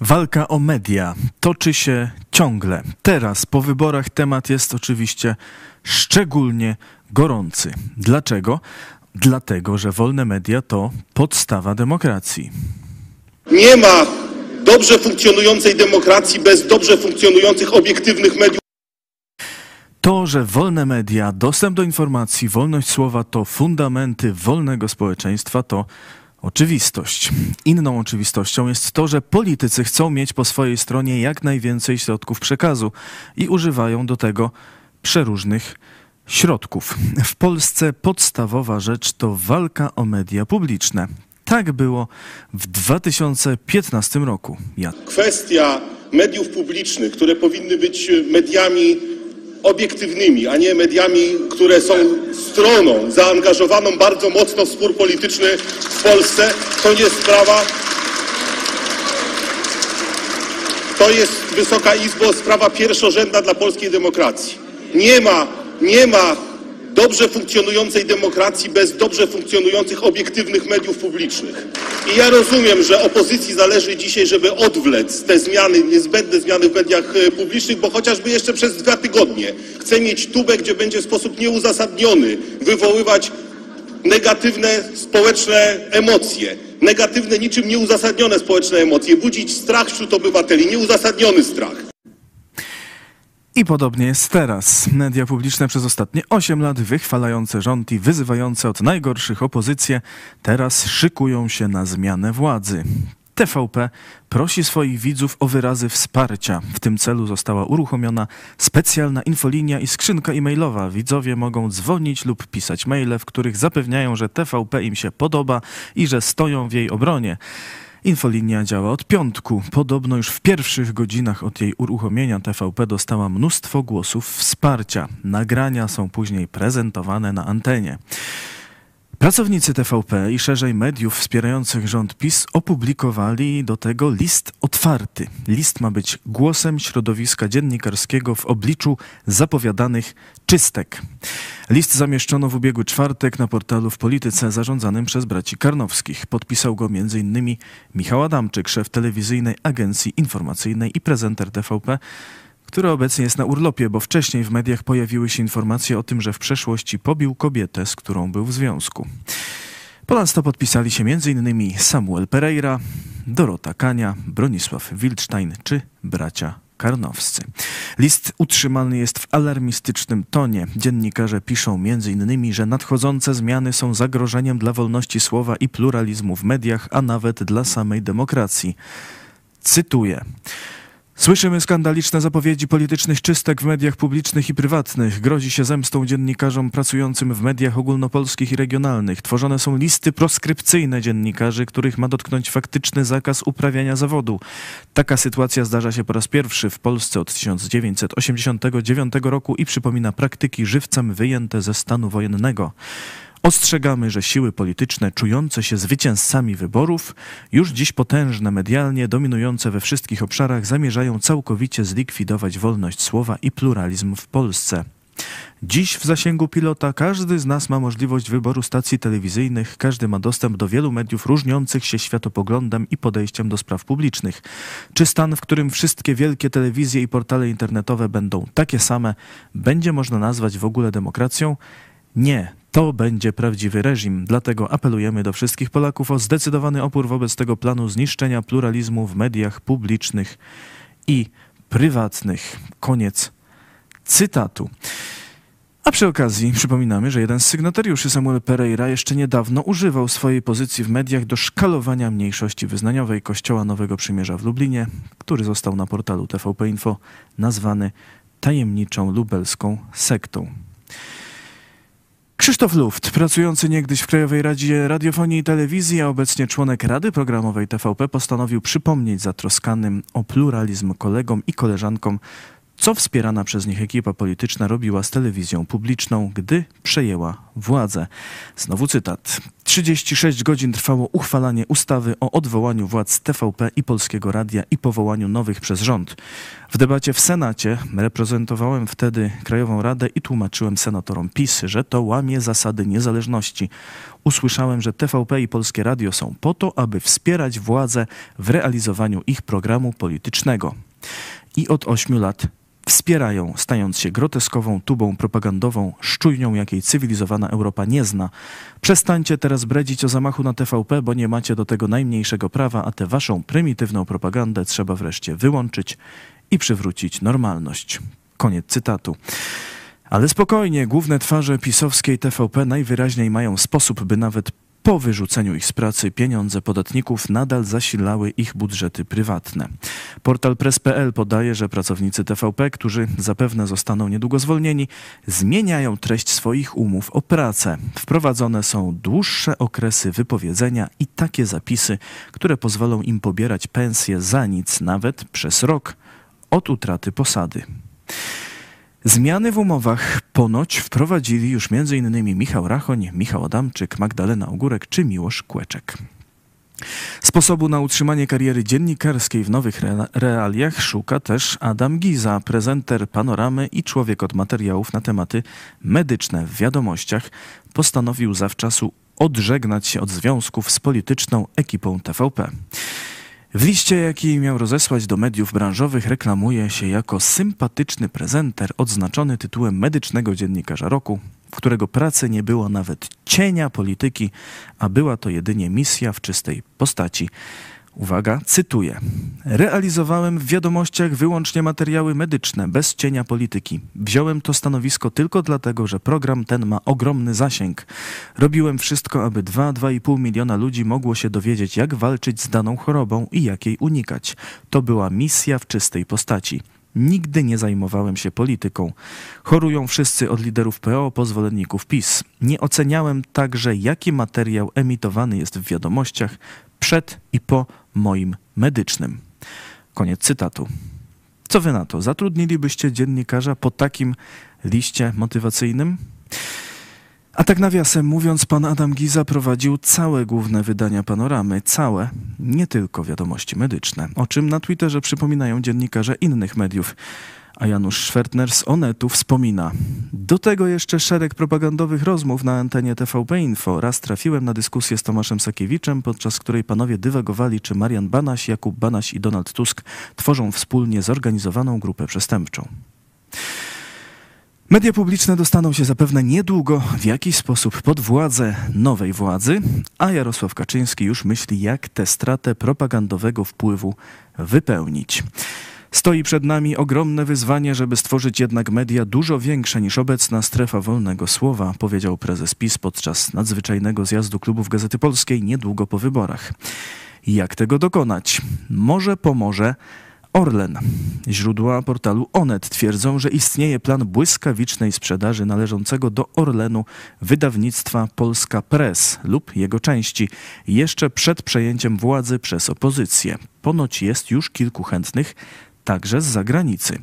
Walka o media toczy się ciągle. Teraz, po wyborach, temat jest oczywiście szczególnie gorący. Dlaczego? Dlatego, że wolne media to podstawa demokracji. Nie ma dobrze funkcjonującej demokracji bez dobrze funkcjonujących obiektywnych mediów. To, że wolne media, dostęp do informacji, wolność słowa to fundamenty wolnego społeczeństwa, to oczywistość. Inną oczywistością jest to, że politycy chcą mieć po swojej stronie jak najwięcej środków przekazu i używają do tego przeróżnych środków. W Polsce podstawowa rzecz to walka o media publiczne. Tak było w 2015 roku. Ja Kwestia mediów publicznych, które powinny być mediami obiektywnymi, a nie mediami, które są stroną zaangażowaną bardzo mocno w spór polityczny w Polsce, to nie sprawa. To jest, Wysoka Izbo, sprawa pierwszorzędna dla polskiej demokracji. Nie ma, nie ma dobrze funkcjonującej demokracji bez dobrze funkcjonujących obiektywnych mediów publicznych. I ja rozumiem, że opozycji zależy dzisiaj, żeby odwlec te zmiany, niezbędne zmiany w mediach e, publicznych, bo chociażby jeszcze przez dwa tygodnie chce mieć tubę, gdzie będzie w sposób nieuzasadniony wywoływać negatywne społeczne emocje, negatywne, niczym nieuzasadnione społeczne emocje, budzić strach wśród obywateli, nieuzasadniony strach. I podobnie jest teraz. Media publiczne przez ostatnie 8 lat wychwalające rząd i wyzywające od najgorszych opozycję teraz szykują się na zmianę władzy. TVP prosi swoich widzów o wyrazy wsparcia. W tym celu została uruchomiona specjalna infolinia i skrzynka e-mailowa. Widzowie mogą dzwonić lub pisać maile, w których zapewniają, że TVP im się podoba i że stoją w jej obronie. Infolinia działa od piątku. Podobno już w pierwszych godzinach od jej uruchomienia TVP dostała mnóstwo głosów wsparcia. Nagrania są później prezentowane na antenie. Pracownicy TVP i szerzej mediów wspierających rząd PiS opublikowali do tego list otwarty. List ma być głosem środowiska dziennikarskiego w obliczu zapowiadanych czystek. List zamieszczono w ubiegły czwartek na portalu w Polityce zarządzanym przez braci Karnowskich. Podpisał go m.in. Michał Adamczyk, szef telewizyjnej agencji informacyjnej i prezenter TVP, który obecnie jest na urlopie, bo wcześniej w mediach pojawiły się informacje o tym, że w przeszłości pobił kobietę, z którą był w związku. Ponadto podpisali się m.in. Samuel Pereira, Dorota Kania, Bronisław Wildstein czy bracia Karnowscy. List utrzymany jest w alarmistycznym tonie. Dziennikarze piszą m.in., że nadchodzące zmiany są zagrożeniem dla wolności słowa i pluralizmu w mediach, a nawet dla samej demokracji. Cytuję. Słyszymy skandaliczne zapowiedzi politycznych czystek w mediach publicznych i prywatnych. Grozi się zemstą dziennikarzom pracującym w mediach ogólnopolskich i regionalnych. Tworzone są listy proskrypcyjne dziennikarzy, których ma dotknąć faktyczny zakaz uprawiania zawodu. Taka sytuacja zdarza się po raz pierwszy w Polsce od 1989 roku i przypomina praktyki żywcem wyjęte ze stanu wojennego. Ostrzegamy, że siły polityczne czujące się zwycięzcami wyborów, już dziś potężne medialnie, dominujące we wszystkich obszarach, zamierzają całkowicie zlikwidować wolność słowa i pluralizm w Polsce. Dziś w zasięgu pilota każdy z nas ma możliwość wyboru stacji telewizyjnych, każdy ma dostęp do wielu mediów różniących się światopoglądem i podejściem do spraw publicznych. Czy stan, w którym wszystkie wielkie telewizje i portale internetowe będą takie same, będzie można nazwać w ogóle demokracją? Nie, to będzie prawdziwy reżim. Dlatego apelujemy do wszystkich Polaków o zdecydowany opór wobec tego planu zniszczenia pluralizmu w mediach publicznych i prywatnych. Koniec cytatu. A przy okazji przypominamy, że jeden z sygnatariuszy Samuel Pereira jeszcze niedawno używał swojej pozycji w mediach do szkalowania mniejszości wyznaniowej Kościoła Nowego Przymierza w Lublinie, który został na portalu TVP Info nazwany tajemniczą lubelską sektą. Krzysztof Luft, pracujący niegdyś w Krajowej Radzie Radiofonii i Telewizji, a obecnie członek Rady Programowej TVP, postanowił przypomnieć zatroskanym o pluralizm kolegom i koleżankom co wspierana przez nich ekipa polityczna robiła z telewizją publiczną, gdy przejęła władzę. Znowu cytat. 36 godzin trwało uchwalanie ustawy o odwołaniu władz TVP i Polskiego Radia i powołaniu nowych przez rząd. W debacie w Senacie reprezentowałem wtedy Krajową Radę i tłumaczyłem senatorom PiS, że to łamie zasady niezależności. Usłyszałem, że TVP i Polskie Radio są po to, aby wspierać władzę w realizowaniu ich programu politycznego. I od ośmiu lat wspierają, stając się groteskową tubą propagandową, szczujnią, jakiej cywilizowana Europa nie zna. Przestańcie teraz bredzić o zamachu na TVP, bo nie macie do tego najmniejszego prawa, a tę waszą prymitywną propagandę trzeba wreszcie wyłączyć i przywrócić normalność. Koniec cytatu. Ale spokojnie, główne twarze pisowskiej TVP najwyraźniej mają sposób, by nawet po wyrzuceniu ich z pracy pieniądze podatników nadal zasilały ich budżety prywatne. Portal press.pl podaje, że pracownicy TVP, którzy zapewne zostaną niedługo zwolnieni, zmieniają treść swoich umów o pracę. Wprowadzone są dłuższe okresy wypowiedzenia i takie zapisy, które pozwolą im pobierać pensje za nic nawet przez rok od utraty posady. Zmiany w umowach ponoć wprowadzili już m.in. Michał Rachoń, Michał Adamczyk, Magdalena Ogórek czy Miłosz Kłeczek. Sposobu na utrzymanie kariery dziennikarskiej w nowych realiach szuka też Adam Giza, prezenter panoramy i człowiek od materiałów na tematy medyczne w wiadomościach. Postanowił zawczasu odżegnać się od związków z polityczną ekipą TVP. W liście, jaki miał rozesłać do mediów branżowych, reklamuje się jako sympatyczny prezenter odznaczony tytułem medycznego dziennikarza roku, w którego pracy nie było nawet cienia polityki, a była to jedynie misja w czystej postaci. Uwaga, cytuję. Realizowałem w wiadomościach wyłącznie materiały medyczne, bez cienia polityki. Wziąłem to stanowisko tylko dlatego, że program ten ma ogromny zasięg. Robiłem wszystko, aby 2-2,5 miliona ludzi mogło się dowiedzieć, jak walczyć z daną chorobą i jak jej unikać. To była misja w czystej postaci. Nigdy nie zajmowałem się polityką. Chorują wszyscy od liderów PO po zwolenników PiS. Nie oceniałem także, jaki materiał emitowany jest w wiadomościach przed i po moim medycznym. Koniec cytatu. Co wy na to? Zatrudnilibyście dziennikarza po takim liście motywacyjnym? A tak nawiasem mówiąc, pan Adam Giza prowadził całe główne wydania panoramy, całe, nie tylko wiadomości medyczne, o czym na Twitterze przypominają dziennikarze innych mediów. A Janusz Schwertner z Onetu wspomina. Do tego jeszcze szereg propagandowych rozmów na antenie TVP Info. Raz trafiłem na dyskusję z Tomaszem Sakiewiczem, podczas której panowie dywagowali, czy Marian Banaś, Jakub Banaś i Donald Tusk tworzą wspólnie zorganizowaną grupę przestępczą. Media publiczne dostaną się zapewne niedługo w jakiś sposób pod władzę nowej władzy, a Jarosław Kaczyński już myśli, jak tę stratę propagandowego wpływu wypełnić. Stoi przed nami ogromne wyzwanie, żeby stworzyć jednak media dużo większe niż obecna strefa wolnego słowa, powiedział prezes PiS podczas nadzwyczajnego zjazdu klubów Gazety Polskiej niedługo po wyborach. Jak tego dokonać? Może pomoże Orlen. Źródła portalu Onet twierdzą, że istnieje plan błyskawicznej sprzedaży należącego do Orlenu wydawnictwa Polska Press lub jego części jeszcze przed przejęciem władzy przez opozycję. Ponoć jest już kilku chętnych, także z zagranicy.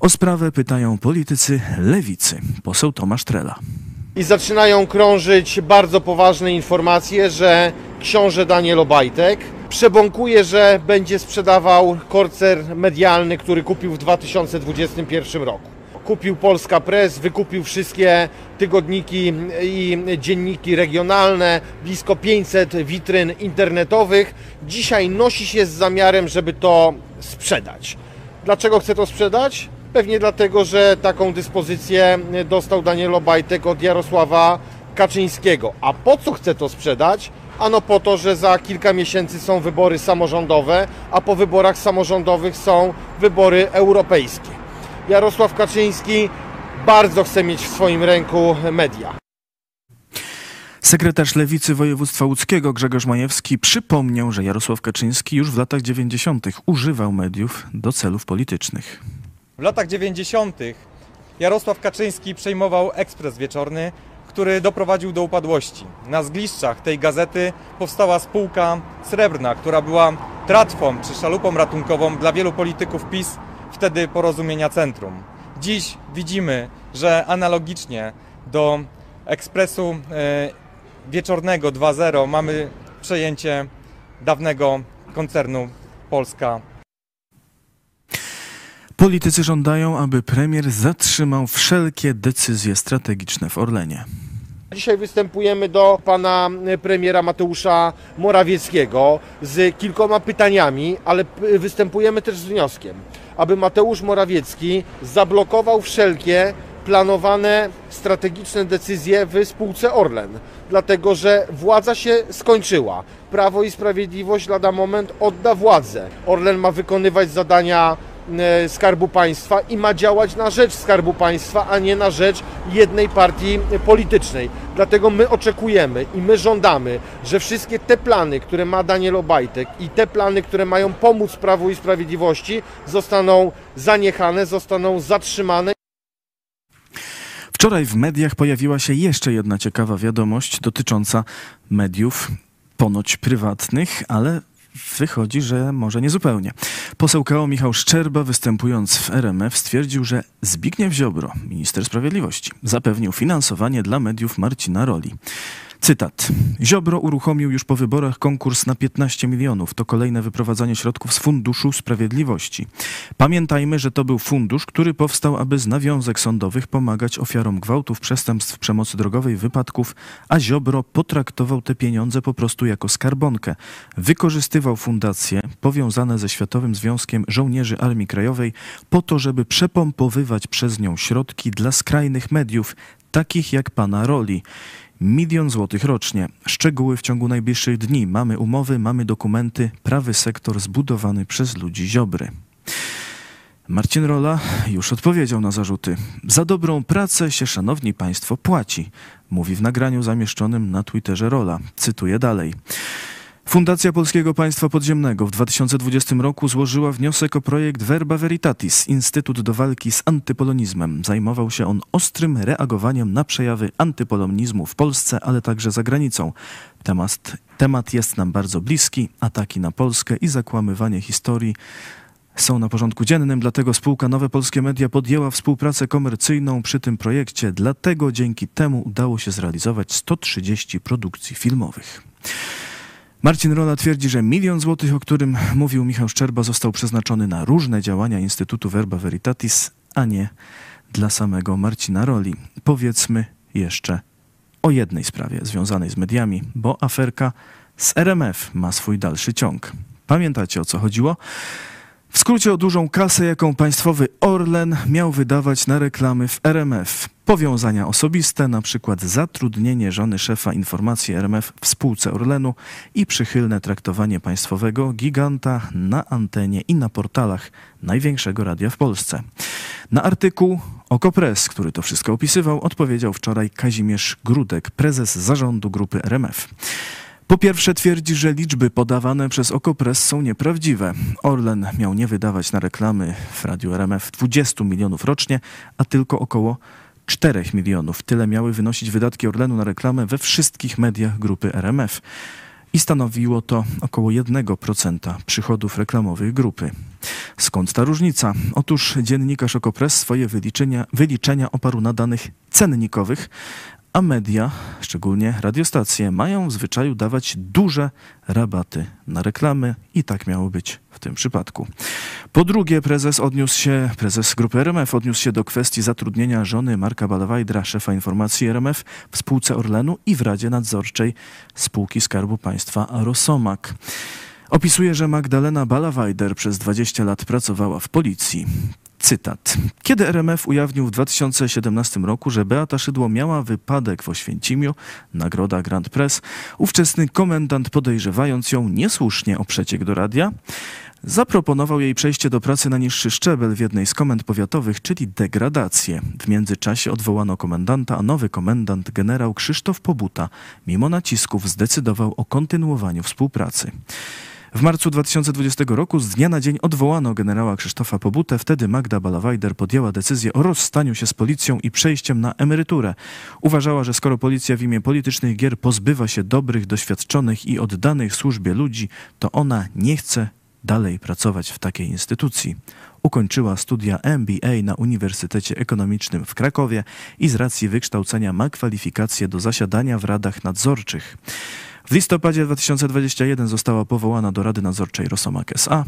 O sprawę pytają politycy lewicy. Poseł Tomasz Trela. I zaczynają krążyć bardzo poważne informacje, że książę Daniel Obajtek przebąkuje, że będzie sprzedawał korcer medialny, który kupił w 2021 roku. Kupił Polska Press, wykupił wszystkie tygodniki i dzienniki regionalne, blisko 500 witryn internetowych. Dzisiaj nosi się z zamiarem, żeby to sprzedać. Dlaczego chce to sprzedać? Pewnie dlatego, że taką dyspozycję dostał Daniel Obajtek od Jarosława Kaczyńskiego. A po co chce to sprzedać? Ano po to, że za kilka miesięcy są wybory samorządowe, a po wyborach samorządowych są wybory europejskie. Jarosław Kaczyński bardzo chce mieć w swoim ręku media. Sekretarz Lewicy Województwa Łódzkiego Grzegorz Majewski przypomniał, że Jarosław Kaczyński już w latach 90. używał mediów do celów politycznych. W latach 90. Jarosław Kaczyński przejmował ekspres wieczorny, który doprowadził do upadłości. Na zgliszczach tej gazety powstała spółka srebrna, która była tratwą czy szalupą ratunkową dla wielu polityków PiS wtedy porozumienia centrum. Dziś widzimy, że analogicznie do ekspresu e, wieczornego 2.0 mamy przejęcie dawnego koncernu Polska Politycy żądają, aby premier zatrzymał wszelkie decyzje strategiczne w Orlenie. Dzisiaj występujemy do pana premiera Mateusza Morawieckiego z kilkoma pytaniami, ale występujemy też z wnioskiem, aby Mateusz Morawiecki zablokował wszelkie planowane strategiczne decyzje w spółce Orlen, dlatego że władza się skończyła. Prawo i Sprawiedliwość lada moment odda władzę. Orlen ma wykonywać zadania Skarbu Państwa i ma działać na rzecz Skarbu Państwa, a nie na rzecz jednej partii politycznej. Dlatego my oczekujemy i my żądamy, że wszystkie te plany, które ma Daniel Obajtek i te plany, które mają pomóc Prawu i Sprawiedliwości, zostaną zaniechane, zostaną zatrzymane. Wczoraj w mediach pojawiła się jeszcze jedna ciekawa wiadomość dotycząca mediów ponoć prywatnych, ale wychodzi, że może nie zupełnie. Poseł KO Michał Szczerba, występując w RMF, stwierdził, że Zbigniew Ziobro, minister sprawiedliwości, zapewnił finansowanie dla mediów Marcina Roli. Cytat. Ziobro uruchomił już po wyborach konkurs na 15 milionów. To kolejne wyprowadzanie środków z Funduszu Sprawiedliwości. Pamiętajmy, że to był fundusz, który powstał, aby z nawiązek sądowych pomagać ofiarom gwałtów, przestępstw, przemocy drogowej, wypadków, a Ziobro potraktował te pieniądze po prostu jako skarbonkę. Wykorzystywał fundacje powiązane ze Światowym Związkiem Żołnierzy Armii Krajowej po to, żeby przepompowywać przez nią środki dla skrajnych mediów, takich jak pana Roli. Milion złotych rocznie. Szczegóły w ciągu najbliższych dni. Mamy umowy, mamy dokumenty. Prawy sektor zbudowany przez ludzi Ziobry. Marcin Rola już odpowiedział na zarzuty. Za dobrą pracę się, szanowni państwo, płaci, mówi w nagraniu zamieszczonym na Twitterze Rola. Cytuję dalej. Fundacja Polskiego Państwa Podziemnego w 2020 roku złożyła wniosek o projekt Verba Veritatis, Instytut do walki z antypolonizmem. Zajmował się on ostrym reagowaniem na przejawy antypolonizmu w Polsce, ale także za granicą. Temat, temat jest nam bardzo bliski. Ataki na Polskę i zakłamywanie historii są na porządku dziennym, dlatego spółka Nowe Polskie Media podjęła współpracę komercyjną przy tym projekcie. Dlatego dzięki temu udało się zrealizować 130 produkcji filmowych. Marcin Rola twierdzi, że milion złotych, o którym mówił Michał Szczerba, został przeznaczony na różne działania Instytutu Verba Veritatis, a nie dla samego Marcina Roli. Powiedzmy jeszcze o jednej sprawie związanej z mediami, bo aferka z RMF ma swój dalszy ciąg. Pamiętacie o co chodziło? W skrócie o dużą kasę, jaką państwowy Orlen miał wydawać na reklamy w RMF. Powiązania osobiste, na przykład zatrudnienie żony szefa informacji RMF w spółce Orlenu i przychylne traktowanie państwowego giganta na antenie i na portalach największego radia w Polsce. Na artykuł Okopres, który to wszystko opisywał, odpowiedział wczoraj Kazimierz Grudek, prezes zarządu grupy RMF. Po pierwsze twierdzi, że liczby podawane przez Okopres są nieprawdziwe. Orlen miał nie wydawać na reklamy w radiu RMF 20 milionów rocznie, a tylko około 4 milionów. Tyle miały wynosić wydatki Orlenu na reklamę we wszystkich mediach grupy RMF. I stanowiło to około 1% przychodów reklamowych grupy. Skąd ta różnica? Otóż dziennikarz Okopres swoje wyliczenia, wyliczenia oparł na danych cennikowych, a media, szczególnie radiostacje, mają w zwyczaju dawać duże rabaty na reklamy i tak miało być w tym przypadku. Po drugie, prezes odniósł się, prezes grupy RMF odniósł się do kwestii zatrudnienia żony Marka Balawajdra, szefa informacji RMF w spółce Orlenu i w Radzie Nadzorczej spółki Skarbu Państwa Rosomak. Opisuje, że Magdalena Balawajder przez 20 lat pracowała w policji. Cytat. Kiedy RMF ujawnił w 2017 roku, że Beata Szydło miała wypadek w Oświęcimiu, nagroda Grand Press, ówczesny komendant podejrzewając ją niesłusznie o przeciek do radia, zaproponował jej przejście do pracy na niższy szczebel w jednej z komend powiatowych, czyli degradację. W międzyczasie odwołano komendanta, a nowy komendant, generał Krzysztof Pobuta, mimo nacisków zdecydował o kontynuowaniu współpracy. W marcu 2020 roku z dnia na dzień odwołano generała Krzysztofa Pobutę. Wtedy Magda Balawajder podjęła decyzję o rozstaniu się z policją i przejściem na emeryturę. Uważała, że skoro policja w imię politycznych gier pozbywa się dobrych, doświadczonych i oddanych służbie ludzi, to ona nie chce dalej pracować w takiej instytucji. Ukończyła studia MBA na Uniwersytecie Ekonomicznym w Krakowie i z racji wykształcenia ma kwalifikacje do zasiadania w radach nadzorczych. W listopadzie 2021 została powołana do Rady Nadzorczej Rosomak S.A.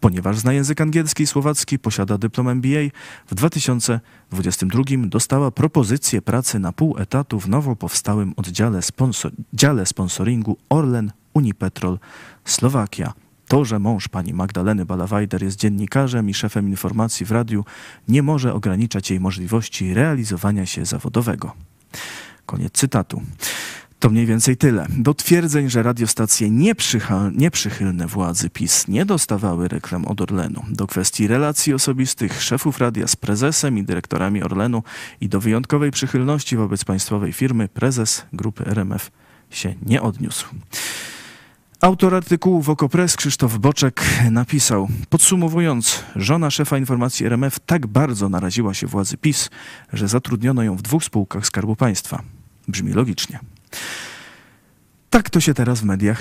Ponieważ zna język angielski i słowacki, posiada dyplom MBA, w 2022 dostała propozycję pracy na pół etatu w nowo powstałym oddziale sponsor dziale sponsoringu Orlen Unipetrol Słowakia. To, że mąż pani Magdaleny Balawajder jest dziennikarzem i szefem informacji w radiu, nie może ograniczać jej możliwości realizowania się zawodowego. Koniec cytatu. To mniej więcej tyle. Do twierdzeń, że radiostacje nieprzychylne władzy PiS nie dostawały reklam od Orlenu, do kwestii relacji osobistych szefów radia z prezesem i dyrektorami Orlenu i do wyjątkowej przychylności wobec państwowej firmy prezes grupy RMF się nie odniósł. Autor artykułu w Okopres Krzysztof Boczek napisał, podsumowując, żona szefa informacji RMF tak bardzo naraziła się władzy PiS, że zatrudniono ją w dwóch spółkach Skarbu Państwa. Brzmi logicznie. Tak to się teraz w mediach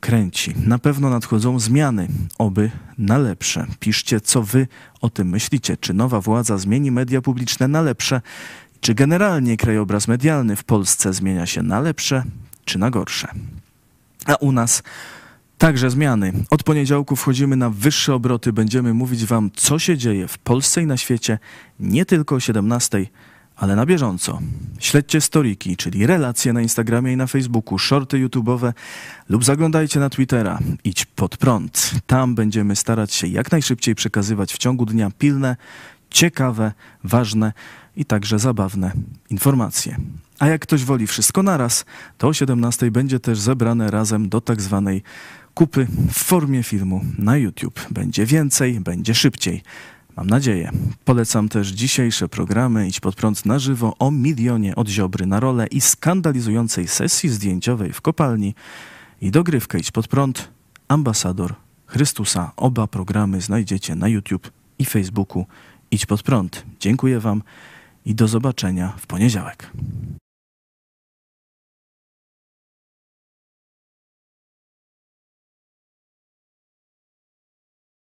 kręci. Na pewno nadchodzą zmiany, oby na lepsze. Piszcie, co wy o tym myślicie. Czy nowa władza zmieni media publiczne na lepsze? Czy generalnie krajobraz medialny w Polsce zmienia się na lepsze czy na gorsze? A u nas także zmiany. Od poniedziałku wchodzimy na wyższe obroty. Będziemy mówić wam, co się dzieje w Polsce i na świecie, nie tylko o 17 ale na bieżąco. Śledźcie storiki, czyli relacje na Instagramie i na Facebooku, shorty YouTube'owe lub zaglądajcie na Twittera. Idź pod prąd. Tam będziemy starać się jak najszybciej przekazywać w ciągu dnia pilne, ciekawe, ważne i także zabawne informacje. A jak ktoś woli wszystko naraz, to o 17 będzie też zebrane razem do tak zwanej kupy w formie filmu na YouTube. Będzie więcej, będzie szybciej. Mam nadzieję. Polecam też dzisiejsze programy Idź pod prąd na żywo o milionie od Ziobry na rolę i skandalizującej sesji zdjęciowej w kopalni i dogrywkę Idź pod prąd Ambasador Chrystusa. Oba programy znajdziecie na YouTube i Facebooku Idź pod prąd. Dziękuję Wam i do zobaczenia w poniedziałek.